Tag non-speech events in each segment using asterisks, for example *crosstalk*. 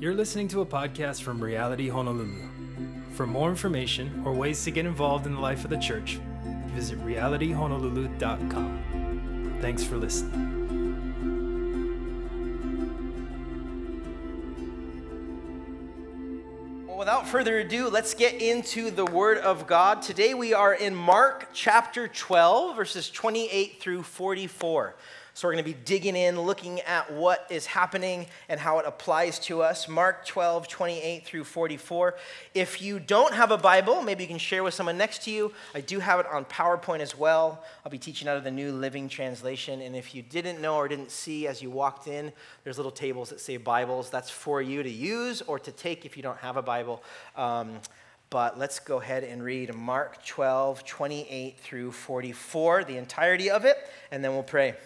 You're listening to a podcast from Reality Honolulu. For more information or ways to get involved in the life of the church, visit realityhonolulu.com. Thanks for listening. Without further ado, let's get into the Word of God. Today we are in Mark chapter 12, verses 28 through 44. So we're going to be digging in, looking at what is happening and how it applies to us. Mark 12, 28 through 44. If you don't have a Bible, maybe you can share with someone next to you. I do have it on PowerPoint as well. I'll be teaching out of the New Living Translation. And if you didn't know or didn't see as you walked in, there's little tables that say Bibles. That's for you to use or to take if you don't have a Bible. Um, but let's go ahead and read Mark 12, 28 through 44, the entirety of it, and then we'll pray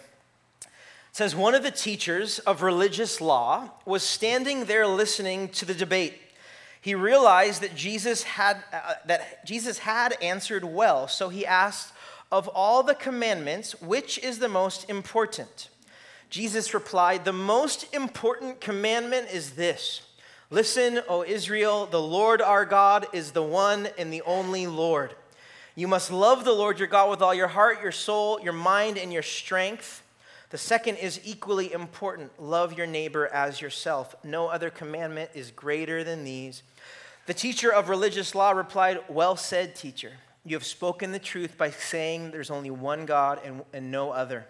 says one of the teachers of religious law was standing there listening to the debate. He realized that Jesus had uh, that Jesus had answered well, so he asked, "Of all the commandments, which is the most important?" Jesus replied, "The most important commandment is this: Listen, O Israel, the Lord our God is the one and the only Lord. You must love the Lord your God with all your heart, your soul, your mind, and your strength." The second is equally important love your neighbor as yourself. No other commandment is greater than these. The teacher of religious law replied, Well said, teacher. You have spoken the truth by saying there's only one God and, and no other.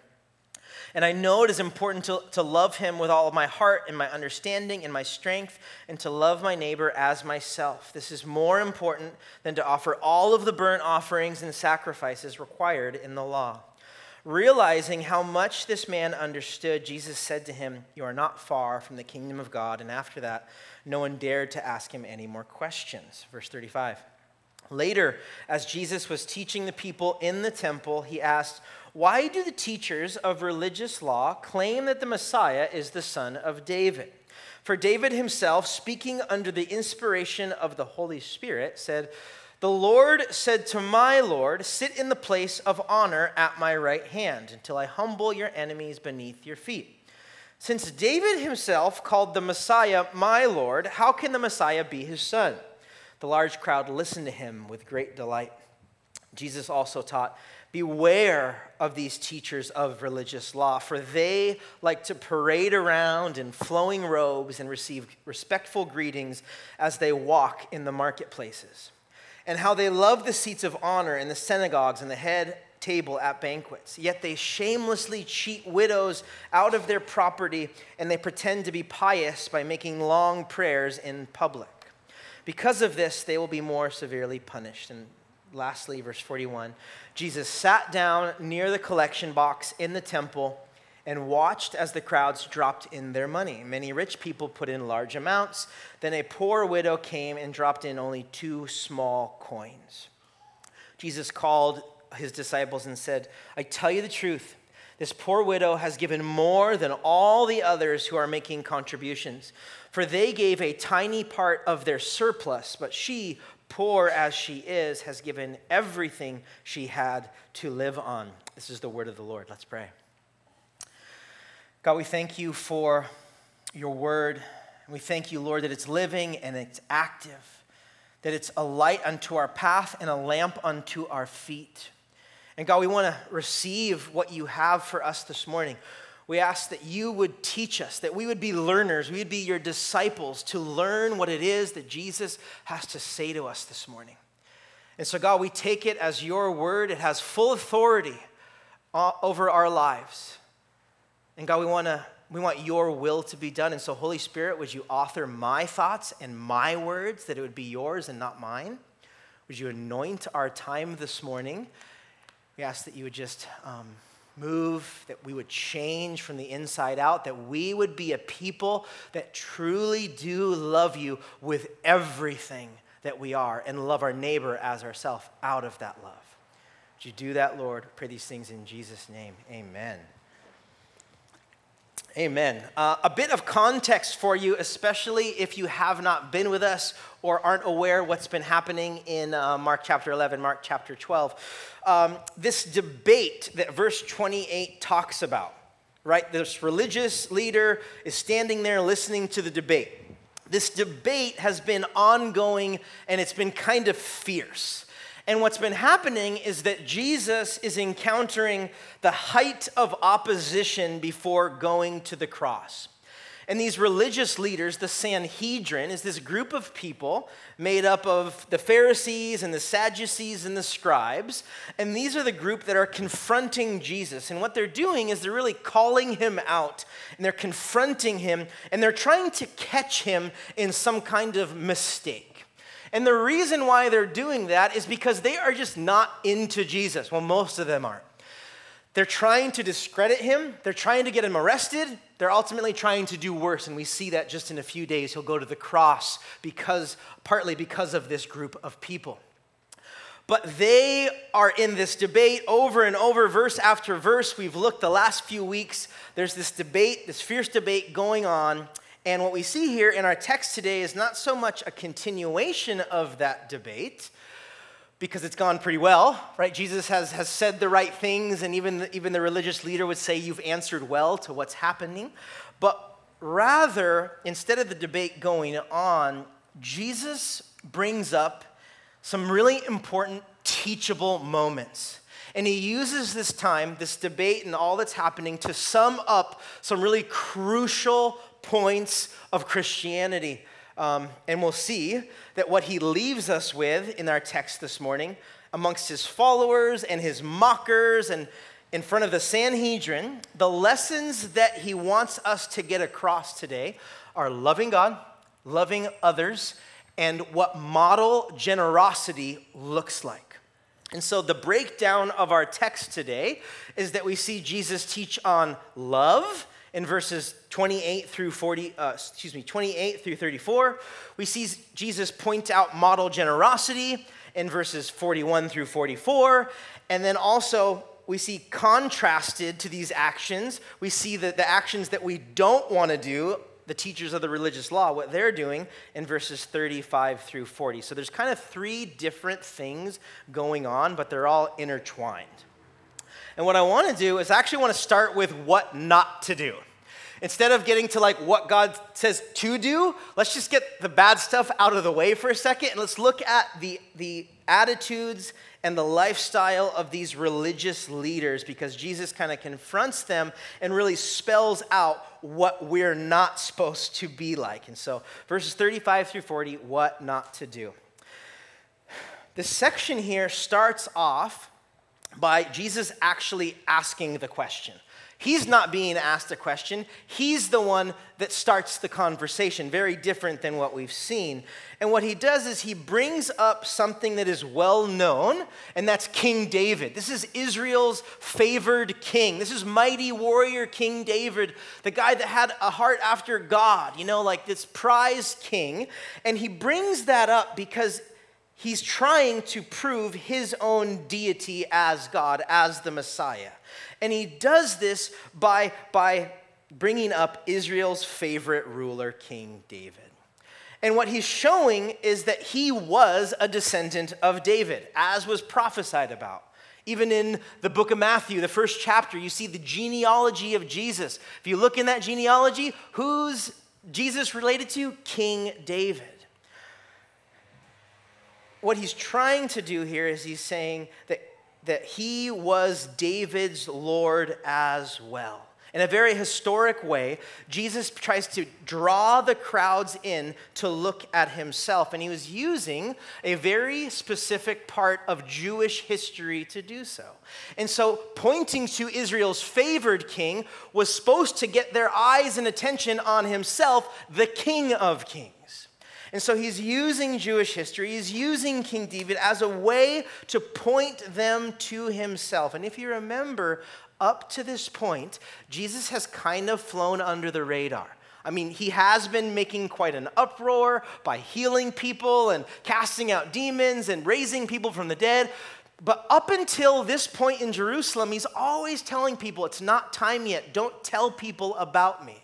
And I know it is important to, to love him with all of my heart and my understanding and my strength, and to love my neighbor as myself. This is more important than to offer all of the burnt offerings and sacrifices required in the law. Realizing how much this man understood, Jesus said to him, You are not far from the kingdom of God. And after that, no one dared to ask him any more questions. Verse 35. Later, as Jesus was teaching the people in the temple, he asked, Why do the teachers of religious law claim that the Messiah is the son of David? For David himself, speaking under the inspiration of the Holy Spirit, said, the Lord said to my Lord, Sit in the place of honor at my right hand until I humble your enemies beneath your feet. Since David himself called the Messiah my Lord, how can the Messiah be his son? The large crowd listened to him with great delight. Jesus also taught, Beware of these teachers of religious law, for they like to parade around in flowing robes and receive respectful greetings as they walk in the marketplaces and how they love the seats of honor in the synagogues and the head table at banquets. Yet they shamelessly cheat widows out of their property and they pretend to be pious by making long prayers in public. Because of this, they will be more severely punished. And lastly, verse 41 Jesus sat down near the collection box in the temple and watched as the crowds dropped in their money. Many rich people put in large amounts. Then a poor widow came and dropped in only two small coins. Jesus called his disciples and said, I tell you the truth. This poor widow has given more than all the others who are making contributions, for they gave a tiny part of their surplus, but she, poor as she is, has given everything she had to live on. This is the word of the Lord. Let's pray. God, we thank you for your word. We thank you, Lord, that it's living and it's active, that it's a light unto our path and a lamp unto our feet. And God, we want to receive what you have for us this morning. We ask that you would teach us, that we would be learners, we would be your disciples to learn what it is that Jesus has to say to us this morning. And so, God, we take it as your word, it has full authority uh, over our lives. And God, we want to we want your will to be done. And so, Holy Spirit, would you author my thoughts and my words that it would be yours and not mine? Would you anoint our time this morning? We ask that you would just um, move, that we would change from the inside out, that we would be a people that truly do love you with everything that we are and love our neighbor as ourselves out of that love. Would you do that, Lord? Pray these things in Jesus' name. Amen. Amen. Uh, a bit of context for you, especially if you have not been with us or aren't aware what's been happening in uh, Mark chapter 11, Mark chapter 12. Um, this debate that verse 28 talks about, right? This religious leader is standing there listening to the debate. this debate has been ongoing and it's been kind of fierce. And what's been happening is that Jesus is encountering the height of opposition before going to the cross. And these religious leaders, the Sanhedrin, is this group of people made up of the Pharisees and the Sadducees and the scribes. And these are the group that are confronting Jesus. And what they're doing is they're really calling him out and they're confronting him and they're trying to catch him in some kind of mistake. And the reason why they're doing that is because they are just not into Jesus. Well, most of them aren't. They're trying to discredit him, they're trying to get him arrested, they're ultimately trying to do worse. And we see that just in a few days. He'll go to the cross because, partly because of this group of people. But they are in this debate over and over, verse after verse. We've looked the last few weeks. There's this debate, this fierce debate going on. And what we see here in our text today is not so much a continuation of that debate, because it's gone pretty well, right? Jesus has, has said the right things, and even the, even the religious leader would say, You've answered well to what's happening. But rather, instead of the debate going on, Jesus brings up some really important teachable moments. And he uses this time, this debate, and all that's happening to sum up some really crucial points of Christianity. Um, and we'll see that what he leaves us with in our text this morning, amongst his followers and his mockers and in front of the Sanhedrin, the lessons that he wants us to get across today are loving God, loving others, and what model generosity looks like. And so, the breakdown of our text today is that we see Jesus teach on love in verses 28 through 40, uh, excuse me, 28 through 34. We see Jesus point out model generosity in verses 41 through 44. And then also, we see contrasted to these actions, we see that the actions that we don't want to do, the teachers of the religious law, what they're doing in verses 35 through 40. So there's kind of three different things going on, but they're all intertwined. And what I want to do is I actually want to start with what not to do. Instead of getting to like what God says to do, let's just get the bad stuff out of the way for a second and let's look at the, the attitudes and the lifestyle of these religious leaders because Jesus kind of confronts them and really spells out what we're not supposed to be like. And so, verses 35 through 40, what not to do. This section here starts off by Jesus actually asking the question. He's not being asked a question. He's the one that starts the conversation, very different than what we've seen. And what he does is he brings up something that is well known, and that's King David. This is Israel's favored king. This is mighty warrior King David, the guy that had a heart after God, you know, like this prized king. And he brings that up because he's trying to prove his own deity as God, as the Messiah. And he does this by, by bringing up Israel's favorite ruler, King David. And what he's showing is that he was a descendant of David, as was prophesied about. Even in the book of Matthew, the first chapter, you see the genealogy of Jesus. If you look in that genealogy, who's Jesus related to? King David. What he's trying to do here is he's saying that that he was David's Lord as well. In a very historic way, Jesus tries to draw the crowds in to look at himself, and he was using a very specific part of Jewish history to do so. And so, pointing to Israel's favored king was supposed to get their eyes and attention on himself, the King of Kings. And so he's using Jewish history, he's using King David as a way to point them to himself. And if you remember, up to this point, Jesus has kind of flown under the radar. I mean, he has been making quite an uproar by healing people and casting out demons and raising people from the dead. But up until this point in Jerusalem, he's always telling people, it's not time yet. Don't tell people about me.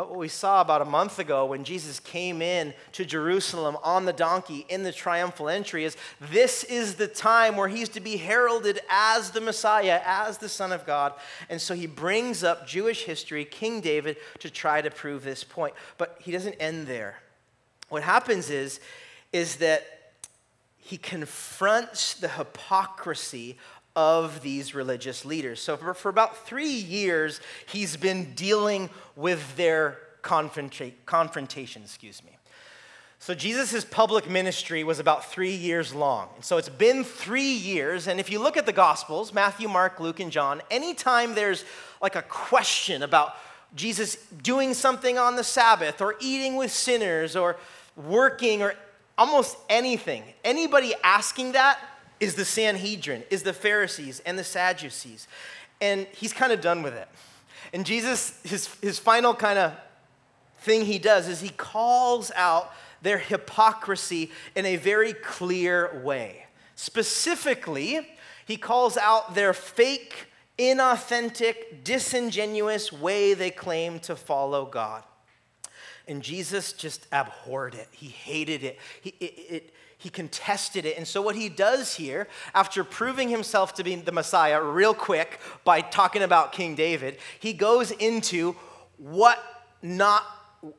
But what we saw about a month ago when Jesus came in to Jerusalem on the donkey in the triumphal entry is this is the time where he's to be heralded as the Messiah, as the Son of God. And so he brings up Jewish history, King David, to try to prove this point. But he doesn't end there. what happens is, is that he confronts the hypocrisy of these religious leaders. So, for, for about three years, he's been dealing with their confronta- confrontation, excuse me. So, Jesus' public ministry was about three years long. And so, it's been three years. And if you look at the Gospels Matthew, Mark, Luke, and John anytime there's like a question about Jesus doing something on the Sabbath or eating with sinners or working or almost anything, anybody asking that is the Sanhedrin, is the Pharisees and the Sadducees. And he's kind of done with it. And Jesus, his, his final kind of thing he does is he calls out their hypocrisy in a very clear way. Specifically, he calls out their fake, inauthentic, disingenuous way they claim to follow God. And Jesus just abhorred it. He hated it. He, it, it he contested it. And so, what he does here, after proving himself to be the Messiah real quick by talking about King David, he goes into what not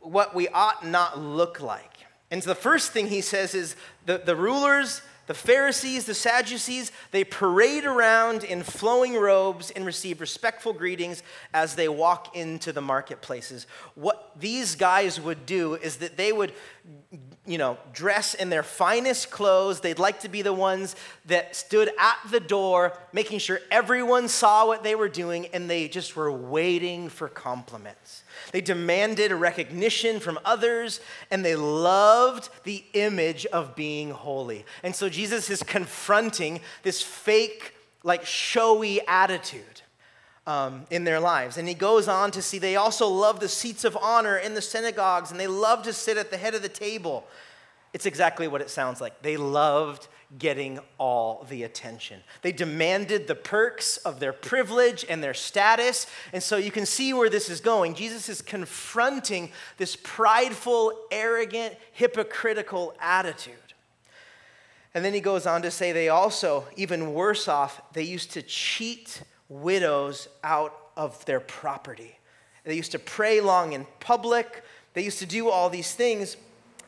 what we ought not look like. And so the first thing he says is the, the rulers the Pharisees, the Sadducees, they parade around in flowing robes and receive respectful greetings as they walk into the marketplaces. What these guys would do is that they would, you know, dress in their finest clothes. They'd like to be the ones that stood at the door, making sure everyone saw what they were doing, and they just were waiting for compliments. They demanded recognition from others, and they loved the image of being holy. And so Jesus is confronting this fake, like showy attitude. Um, in their lives. And he goes on to see they also love the seats of honor in the synagogues and they love to sit at the head of the table. It's exactly what it sounds like. They loved getting all the attention. They demanded the perks of their privilege and their status. And so you can see where this is going. Jesus is confronting this prideful, arrogant, hypocritical attitude. And then he goes on to say they also, even worse off, they used to cheat widows out of their property. They used to pray long in public. They used to do all these things.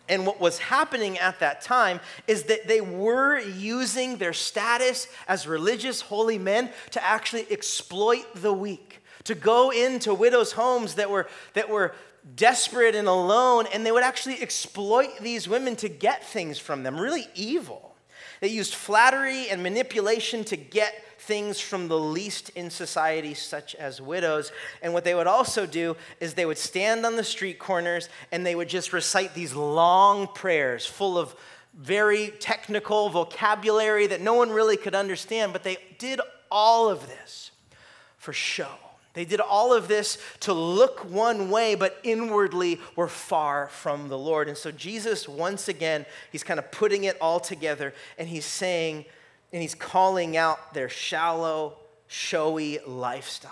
And what was happening at that time is that they were using their status as religious holy men to actually exploit the weak, to go into widows' homes that were, that were desperate and alone, and they would actually exploit these women to get things from them, really evil. They used flattery and manipulation to get things from the least in society, such as widows. And what they would also do is they would stand on the street corners and they would just recite these long prayers full of very technical vocabulary that no one really could understand, but they did all of this for show. They did all of this to look one way, but inwardly were far from the Lord. And so Jesus, once again, he's kind of putting it all together and he's saying, and he's calling out their shallow, showy lifestyle.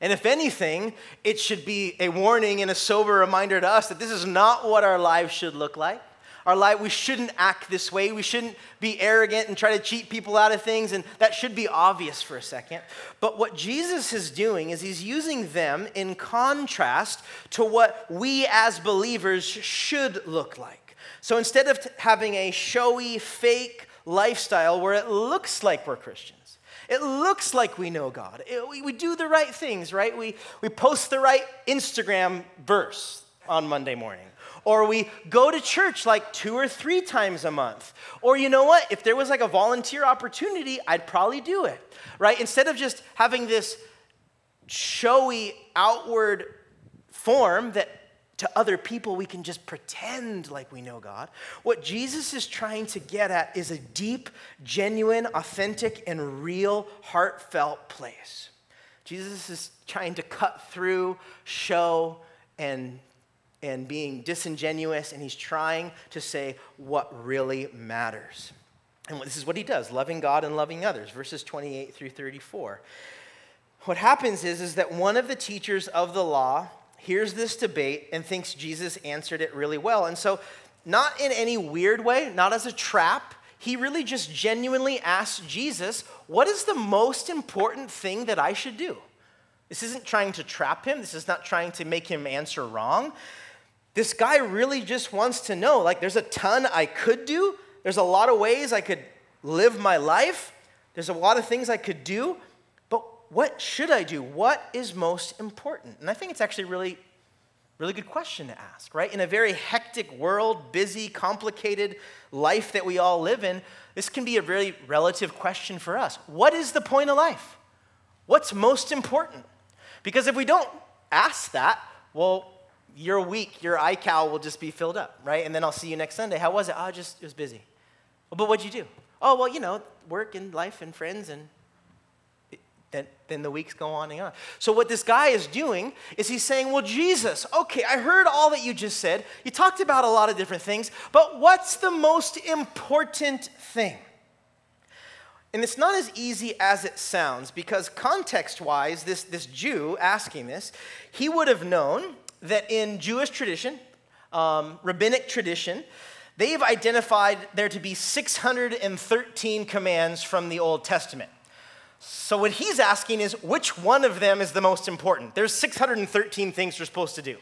And if anything, it should be a warning and a sober reminder to us that this is not what our lives should look like. Our life, we shouldn't act this way. We shouldn't be arrogant and try to cheat people out of things, and that should be obvious for a second. But what Jesus is doing is he's using them in contrast to what we as believers should look like. So instead of having a showy, fake, lifestyle where it looks like we're Christians. It looks like we know God. It, we, we do the right things, right? We, we post the right Instagram verse on Monday morning. Or we go to church like two or three times a month. Or you know what? If there was like a volunteer opportunity, I'd probably do it, right? Instead of just having this showy outward form that to other people, we can just pretend like we know God. What Jesus is trying to get at is a deep, genuine, authentic, and real, heartfelt place. Jesus is trying to cut through show and, and being disingenuous, and he's trying to say what really matters. And this is what he does loving God and loving others, verses 28 through 34. What happens is, is that one of the teachers of the law, hears this debate and thinks Jesus answered it really well. And so, not in any weird way, not as a trap, he really just genuinely asks Jesus, What is the most important thing that I should do? This isn't trying to trap him, this is not trying to make him answer wrong. this guy really just wants to know like, there's a ton I could do, there's a lot of ways I could live my life, there's a lot of things I could do, what should I do? What is most important? And I think it's actually really, really good question to ask, right? In a very hectic world, busy, complicated life that we all live in, this can be a very relative question for us. What is the point of life? What's most important? Because if we don't ask that, well, your week, your iCal will just be filled up, right? And then I'll see you next Sunday. How was it? Oh, just it was busy. Well, but what'd you do? Oh, well, you know, work and life and friends and then, then the weeks go on and on. So, what this guy is doing is he's saying, Well, Jesus, okay, I heard all that you just said. You talked about a lot of different things, but what's the most important thing? And it's not as easy as it sounds because, context wise, this, this Jew asking this, he would have known that in Jewish tradition, um, rabbinic tradition, they've identified there to be 613 commands from the Old Testament. So, what he's asking is which one of them is the most important? There's 613 things you're supposed to do.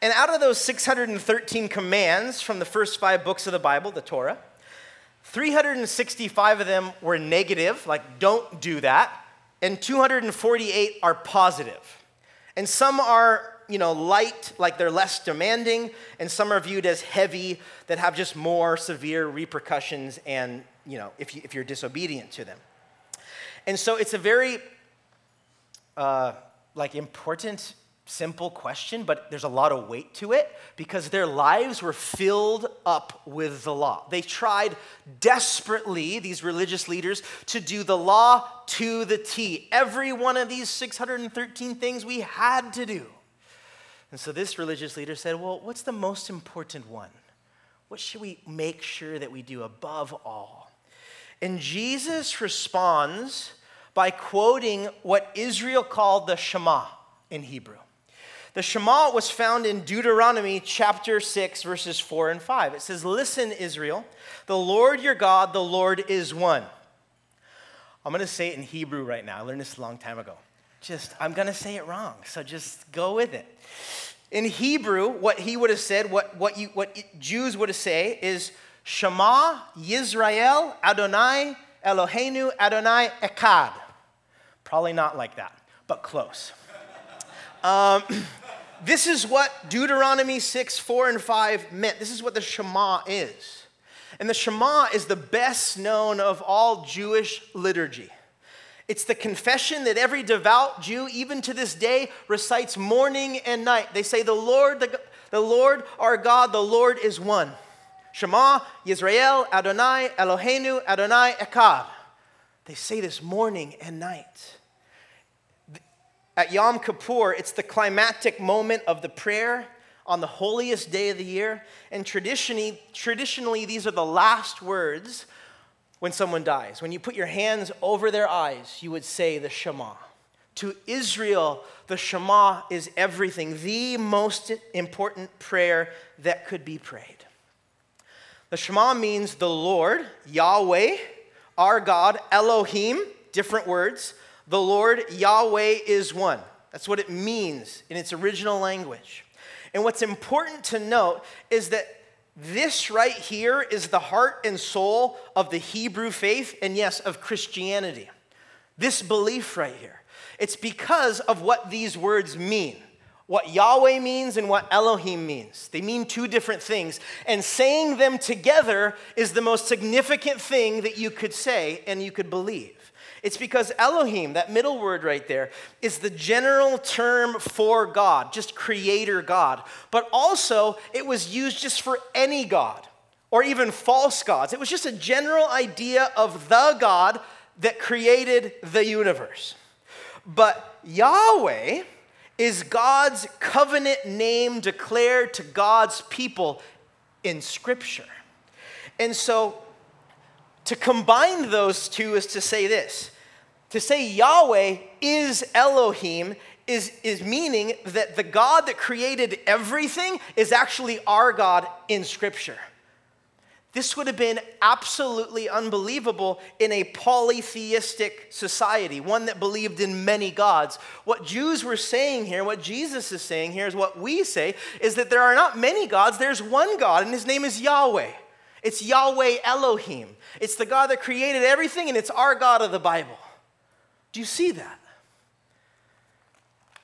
And out of those 613 commands from the first five books of the Bible, the Torah, 365 of them were negative, like don't do that, and 248 are positive. And some are, you know, light, like they're less demanding, and some are viewed as heavy that have just more severe repercussions and, you know, if, you, if you're disobedient to them. And so it's a very, uh, like, important simple question, but there's a lot of weight to it because their lives were filled up with the law. They tried desperately, these religious leaders, to do the law to the T. Every one of these 613 things we had to do. And so this religious leader said, Well, what's the most important one? What should we make sure that we do above all? And Jesus responds by quoting what Israel called the Shema in Hebrew. The Shema was found in Deuteronomy chapter 6, verses 4 and 5. It says, Listen, Israel, the Lord your God, the Lord is one. I'm going to say it in Hebrew right now. I learned this a long time ago. Just, I'm going to say it wrong, so just go with it. In Hebrew, what he would have said, what, what, you, what Jews would have said is, Shema Yisrael Adonai Eloheinu Adonai Echad. Probably not like that, but close. Um, *clears throat* this is what Deuteronomy 6, 4, and 5 meant. This is what the Shema is. And the Shema is the best known of all Jewish liturgy. It's the confession that every devout Jew, even to this day, recites morning and night. They say, The Lord, the, the Lord, our God, the Lord is one. Shema, Yisrael, Adonai, Eloheinu, Adonai, Echad. They say this morning and night. At Yom Kippur, it's the climactic moment of the prayer on the holiest day of the year. And traditionally, traditionally, these are the last words when someone dies. When you put your hands over their eyes, you would say the Shema. To Israel, the Shema is everything, the most important prayer that could be prayed. The Shema means the Lord, Yahweh, our God, Elohim, different words, the Lord Yahweh is one. That's what it means in its original language. And what's important to note is that this right here is the heart and soul of the Hebrew faith, and yes, of Christianity. This belief right here. It's because of what these words mean. What Yahweh means and what Elohim means. They mean two different things. And saying them together is the most significant thing that you could say and you could believe. It's because Elohim, that middle word right there, is the general term for God, just creator God. But also, it was used just for any God or even false gods. It was just a general idea of the God that created the universe. But Yahweh is God's covenant name declared to God's people in Scripture. And so to combine those two is to say this. To say Yahweh is Elohim is, is meaning that the God that created everything is actually our God in Scripture. This would have been absolutely unbelievable in a polytheistic society, one that believed in many gods. What Jews were saying here, what Jesus is saying here, is what we say is that there are not many gods, there's one God, and his name is Yahweh. It's Yahweh Elohim. It's the God that created everything, and it's our God of the Bible. Do you see that?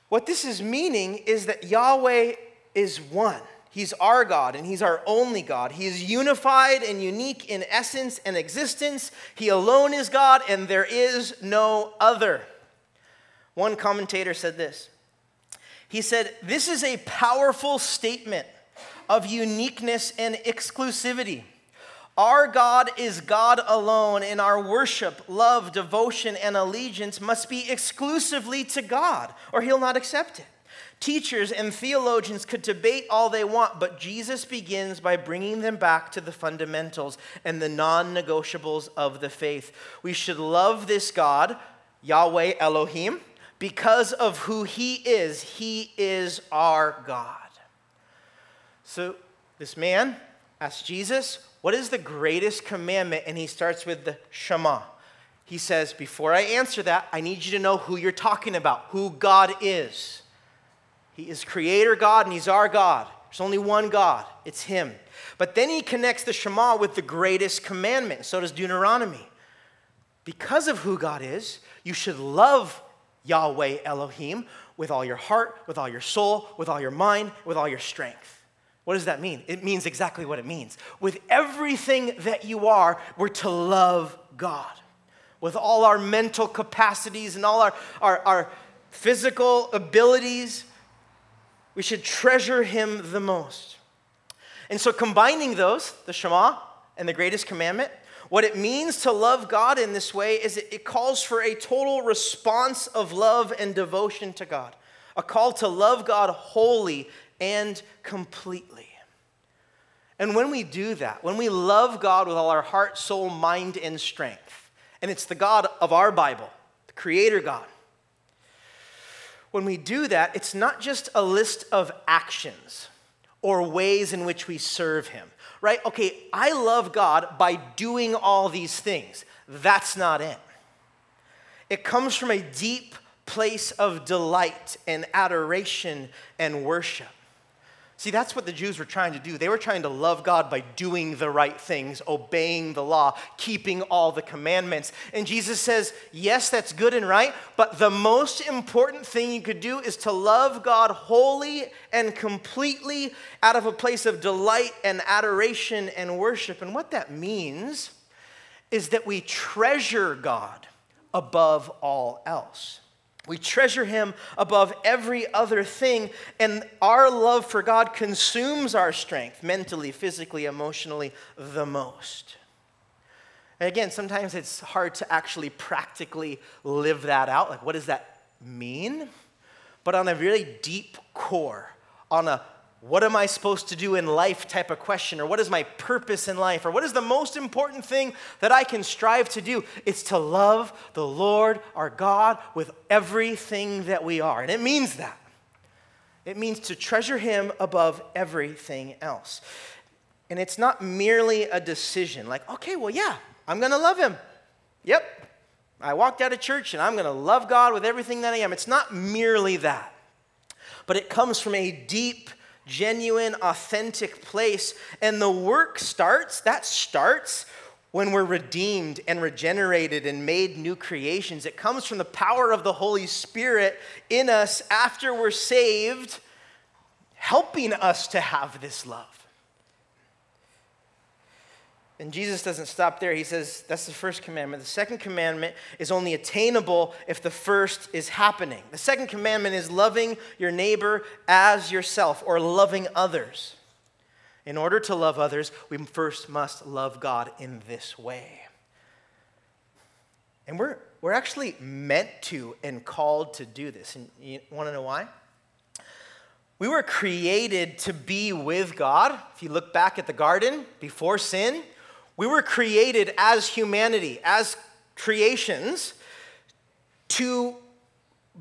What this is meaning is that Yahweh is one. He's our God and He's our only God. He is unified and unique in essence and existence. He alone is God and there is no other. One commentator said this He said, This is a powerful statement of uniqueness and exclusivity. Our God is God alone, and our worship, love, devotion, and allegiance must be exclusively to God, or He'll not accept it. Teachers and theologians could debate all they want, but Jesus begins by bringing them back to the fundamentals and the non negotiables of the faith. We should love this God, Yahweh Elohim, because of who He is. He is our God. So this man asks Jesus, What is the greatest commandment? And he starts with the Shema. He says, Before I answer that, I need you to know who you're talking about, who God is. He is creator God and he's our God. There's only one God, it's him. But then he connects the Shema with the greatest commandment. So does Deuteronomy. Because of who God is, you should love Yahweh Elohim with all your heart, with all your soul, with all your mind, with all your strength. What does that mean? It means exactly what it means. With everything that you are, we're to love God. With all our mental capacities and all our, our, our physical abilities, we should treasure him the most. And so, combining those, the Shema and the greatest commandment, what it means to love God in this way is it, calls for a total response of love and devotion to God, a call to love God wholly and completely. And when we do that, when we love God with all our heart, soul, mind, and strength, and it's the God of our Bible, the Creator God, when we do that, it's not just a list of actions or ways in which we serve Him, right? Okay, I love God by doing all these things. That's not it. It comes from a deep place of delight and adoration and worship. See, that's what the Jews were trying to do. They were trying to love God by doing the right things, obeying the law, keeping all the commandments. And Jesus says, yes, that's good and right, but the most important thing you could do is to love God wholly and completely out of a place of delight and adoration and worship. And what that means is that we treasure God above all else. We treasure him above every other thing, and our love for God consumes our strength mentally, physically, emotionally the most. And again, sometimes it's hard to actually practically live that out. Like, what does that mean? But on a really deep core, on a what am I supposed to do in life type of question, or what is my purpose in life, or what is the most important thing that I can strive to do? It's to love the Lord our God with everything that we are. And it means that. It means to treasure Him above everything else. And it's not merely a decision like, okay, well, yeah, I'm going to love Him. Yep. I walked out of church and I'm going to love God with everything that I am. It's not merely that, but it comes from a deep genuine, authentic place. And the work starts, that starts when we're redeemed and regenerated and made new creations. It comes from the power of the Holy Spirit in us after we're saved, helping us to have this love. And Jesus doesn't stop there. He says that's the first commandment. The second commandment is only attainable if the first is happening. The second commandment is loving your neighbor as yourself or loving others. In order to love others, we first must love God in this way. And we're, we're actually meant to and called to do this. And you want to know why? We were created to be with God. If you look back at the garden before sin, we were created as humanity, as creations, to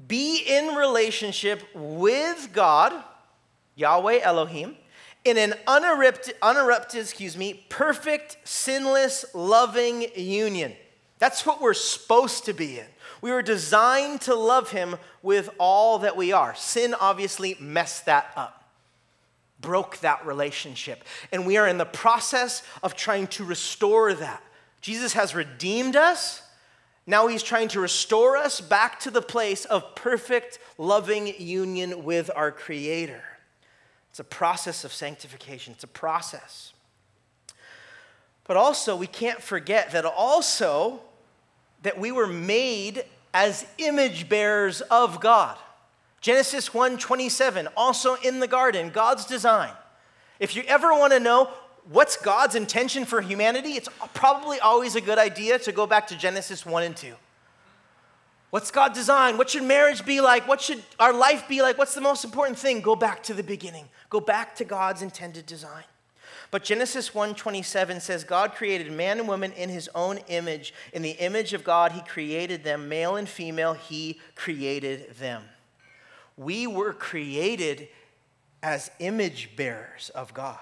be in relationship with God, Yahweh Elohim, in an uninterrupted, uninterrupted, excuse me, perfect, sinless, loving union. That's what we're supposed to be in. We were designed to love him with all that we are. Sin obviously messed that up, broke that relationship. And we are in the process of trying to restore that. Jesus has redeemed us. Now he's trying to restore us back to the place of perfect, loving union with our Creator. It's a process of sanctification, it's a process. But also, we can't forget that also that we were made as image bearers of God. Genesis 1:27, also in the garden, God's design. If you ever want to know what's God's intention for humanity, it's probably always a good idea to go back to Genesis 1 and 2. What's God design? What should marriage be like? What should our life be like? What's the most important thing? Go back to the beginning. Go back to God's intended design. But Genesis 1:27 says God created man and woman in his own image. In the image of God he created them, male and female he created them. We were created as image bearers of God.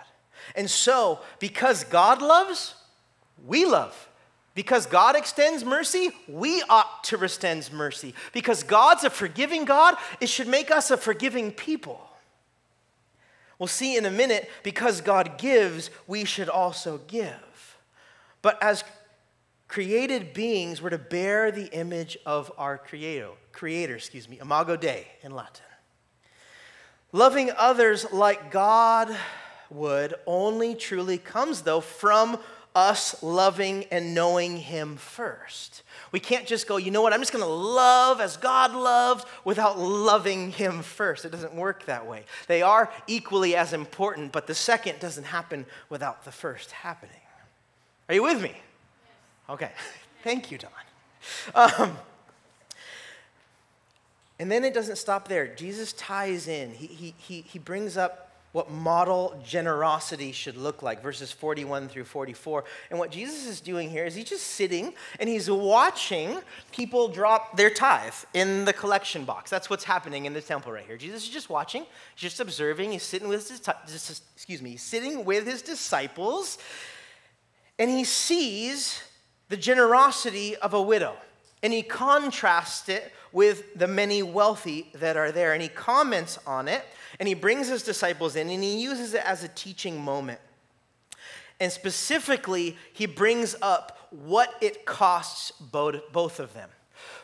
And so, because God loves, we love. Because God extends mercy, we ought to extend mercy. Because God's a forgiving God, it should make us a forgiving people. We'll see in a minute, because God gives, we should also give. But as created beings, we're to bear the image of our creator, creator, excuse me, imago Dei in Latin. Loving others like God would only truly comes, though, from us loving and knowing Him first. We can't just go, you know what, I'm just gonna love as God loved without loving Him first. It doesn't work that way. They are equally as important, but the second doesn't happen without the first happening. Are you with me? Okay, *laughs* thank you, Don. Um, and then it doesn't stop there. Jesus ties in, he, he, he, he brings up what model generosity should look like, verses 41 through 44. And what Jesus is doing here is he's just sitting and he's watching people drop their tithe in the collection box. That's what's happening in the temple right here. Jesus is just watching, he's just observing. He's sitting with his, excuse me, he's sitting with his disciples, and he sees the generosity of a widow. And he contrasts it with the many wealthy that are there. And he comments on it and he brings his disciples in and he uses it as a teaching moment. And specifically, he brings up what it costs both, of them.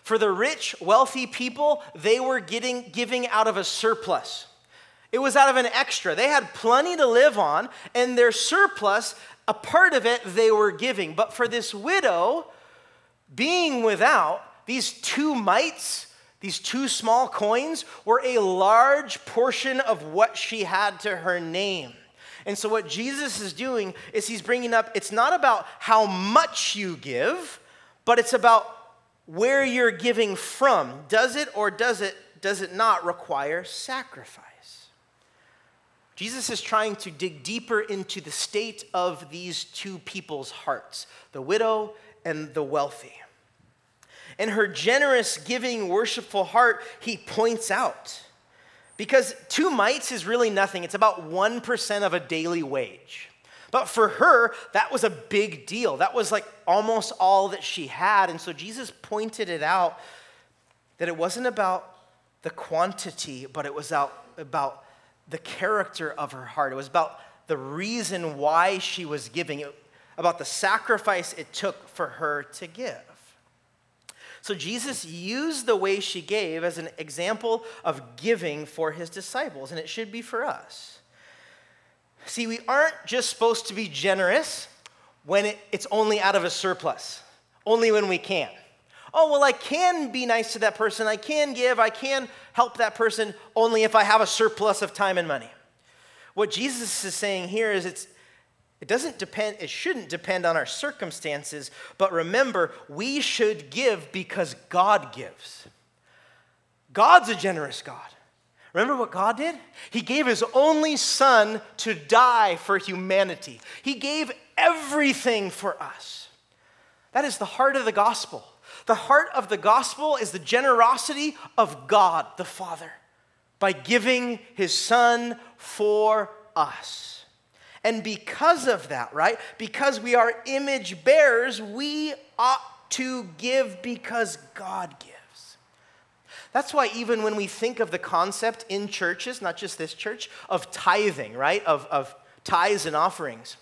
For the rich, wealthy people, they were getting, giving out of a surplus. It was out of an extra. They had plenty to live on, and their surplus, a part of it, they were giving. But for this widow, being without, these two mites, these two small coins were a large portion of what she had to her name. And so, what Jesus is doing is he's bringing up it's not about how much you give, but it's about where you're giving from. Does it or does it, does it not require sacrifice? Jesus is trying to dig deeper into the state of these two people's hearts the widow and the wealthy and her generous, giving, worshipful heart, he points out. Because two mites is really nothing, it's about 1% of a daily wage. But for her, that was a big deal. That was like almost all that she had. And so Jesus pointed it out that it wasn't about the quantity, but it was out, about the character of her heart. It was about the reason why she was giving, it, about the sacrifice it took for her to give. So Jesus used the way she gave as an example of giving for his disciples, and it should be for us. See, we aren't just supposed to be generous when it, it's only out of a surplus, only when we can. Oh, well, I can be nice to that person, I can give, I can help that person only if I have a surplus of time and money. What Jesus is saying here is it's it doesn't depend, it shouldn't depend on our circumstances, but remember, we should give because God gives. God's a generous God. Remember what God did? He gave his only son to die for humanity. He gave everything for us. That is the heart of the gospel. The heart of the gospel is the generosity of God the Father by giving his son for us. And because of that, right? Because we are image bearers, we ought to give because God gives. That's why, even when we think of the concept in churches, not just this church, of tithing, right? Of, of tithes and offerings,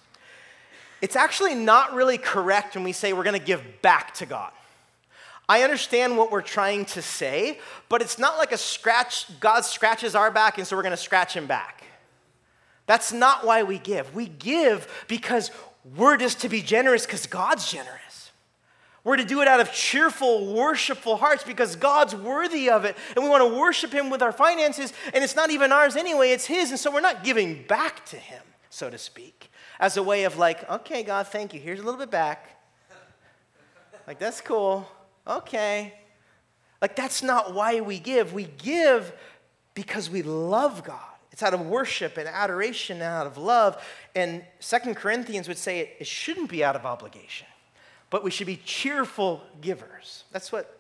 it's actually not really correct when we say we're going to give back to God. I understand what we're trying to say, but it's not like a scratch, God scratches our back, and so we're going to scratch him back. That's not why we give. We give because we're just to be generous because God's generous. We're to do it out of cheerful, worshipful hearts because God's worthy of it. And we want to worship Him with our finances, and it's not even ours anyway, it's His. And so we're not giving back to Him, so to speak, as a way of like, okay, God, thank you. Here's a little bit back. Like, that's cool. Okay. Like, that's not why we give. We give because we love God. It's out of worship and adoration and out of love. And Second Corinthians would say it, it shouldn't be out of obligation, but we should be cheerful givers. That's what,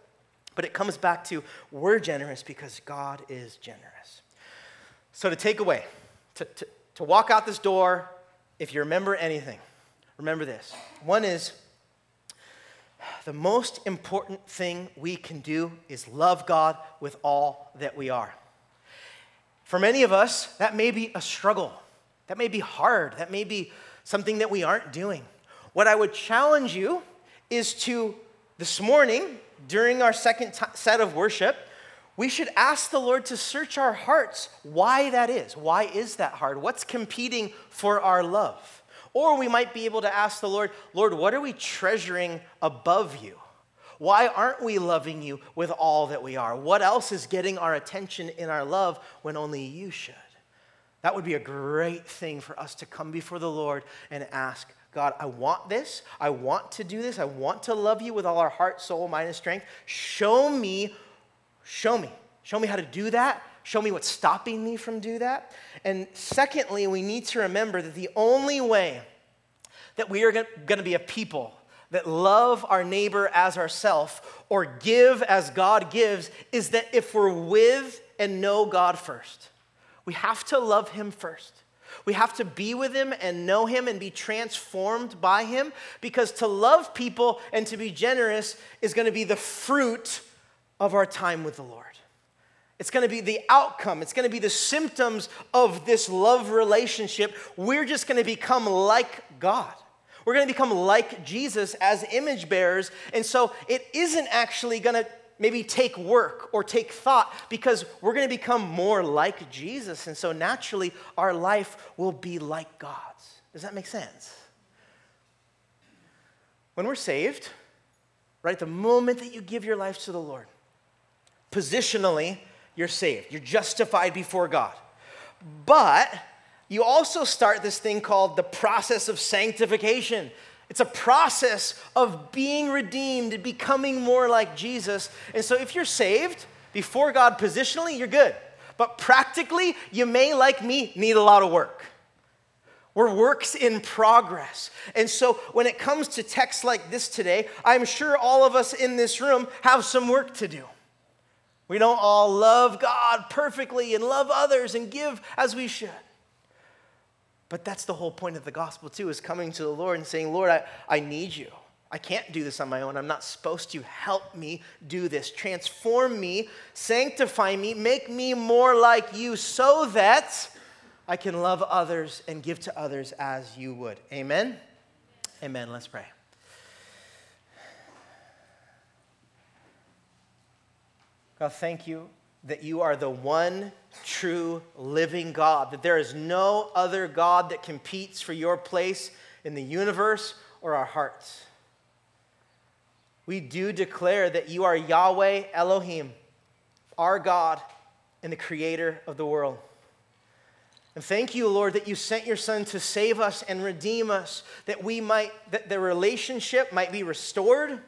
but it comes back to we're generous because God is generous. So to take away, to, to, to walk out this door, if you remember anything, remember this. One is the most important thing we can do is love God with all that we are. For many of us, that may be a struggle. That may be hard. That may be something that we aren't doing. What I would challenge you is to, this morning, during our second t- set of worship, we should ask the Lord to search our hearts why that is. Why is that hard? What's competing for our love? Or we might be able to ask the Lord, Lord, what are we treasuring above you? Why aren't we loving you with all that we are? What else is getting our attention in our love when only you should? That would be a great thing for us to come before the Lord and ask God, I want this. I want to do this. I want to love you with all our heart, soul, mind, and strength. Show me, show me. Show me how to do that. Show me what's stopping me from do that. And secondly, we need to remember that the only way that we are going to be a people that love our neighbor as ourself or give as God gives is that if we're with and know God first, we have to love Him first. We have to be with Him and know Him and be transformed by Him because to love people and to be generous is going to be the fruit of our time with the Lord. It's going to be the outcome. It's going to be the symptoms of this love relationship. We're just going to become like God. We're going to become like Jesus as image bearers. And so it isn't actually going to maybe take work or take thought because we're going to become more like Jesus. And so naturally, our life will be like God's. Does that make sense? When we're saved, right, the moment that you give your life to the Lord, positionally, you're saved. You're justified before God. But you also start this thing called the process of sanctification. It's a process of being redeemed, and becoming more like Jesus. And so if you're saved before God positionally, you're good. But practically, you may, like me, need a lot of work. We're works in progress. And so when it comes to texts like this today, I'm sure all of us in this room have some work to do. We don't all love God perfectly and love others and give as we should. But that's the whole point of the gospel, too, is coming to the Lord and saying, Lord, I, I need you. I can't do this on my own. I'm not supposed to. Help me do this. Transform me, sanctify me, make me more like you so that I can love others and give to others as you would. Amen? Amen. Let's pray. God, thank you that you are the one true living God, that there is no other God that competes for your place in the universe or our hearts. We do declare that you are Yahweh Elohim, our God and the creator of the world. And thank you, Lord, that you sent your son to save us and redeem us, that we might, that the relationship might be restored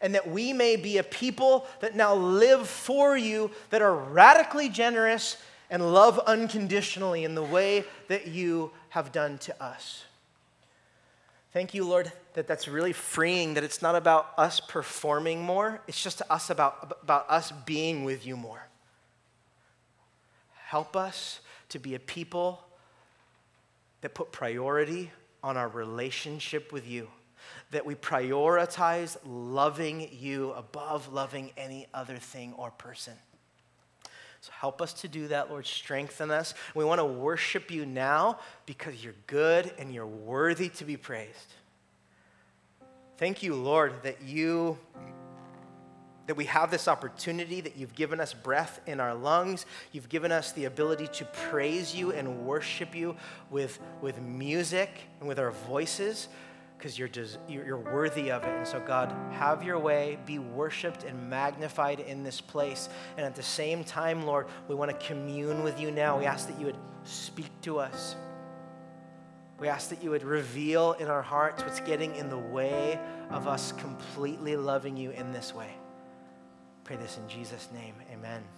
and that we may be a people that now live for you, that are radically generous and love unconditionally in the way that you have done to us. Thank you, Lord, that that's really freeing, that it's not about us performing more, it's just us about, about us being with you more. Help us to be a people that put priority on our relationship with you, that we prioritize loving you above loving any other thing or person. So help us to do that, Lord. Strengthen us. We want to worship you now because you're good and you're worthy to be praised. Thank you, Lord, that you that we have this opportunity, that you've given us breath in our lungs. You've given us the ability to praise you and worship you with, with music and with our voices because you're, just, you're worthy of it. And so, God, have your way, be worshiped and magnified in this place. And at the same time, Lord, we want to commune with you now. We ask that you would speak to us. We ask that you would reveal in our hearts what's getting in the way of us completely loving you in this way. Pray this in Jesus' name. Amen.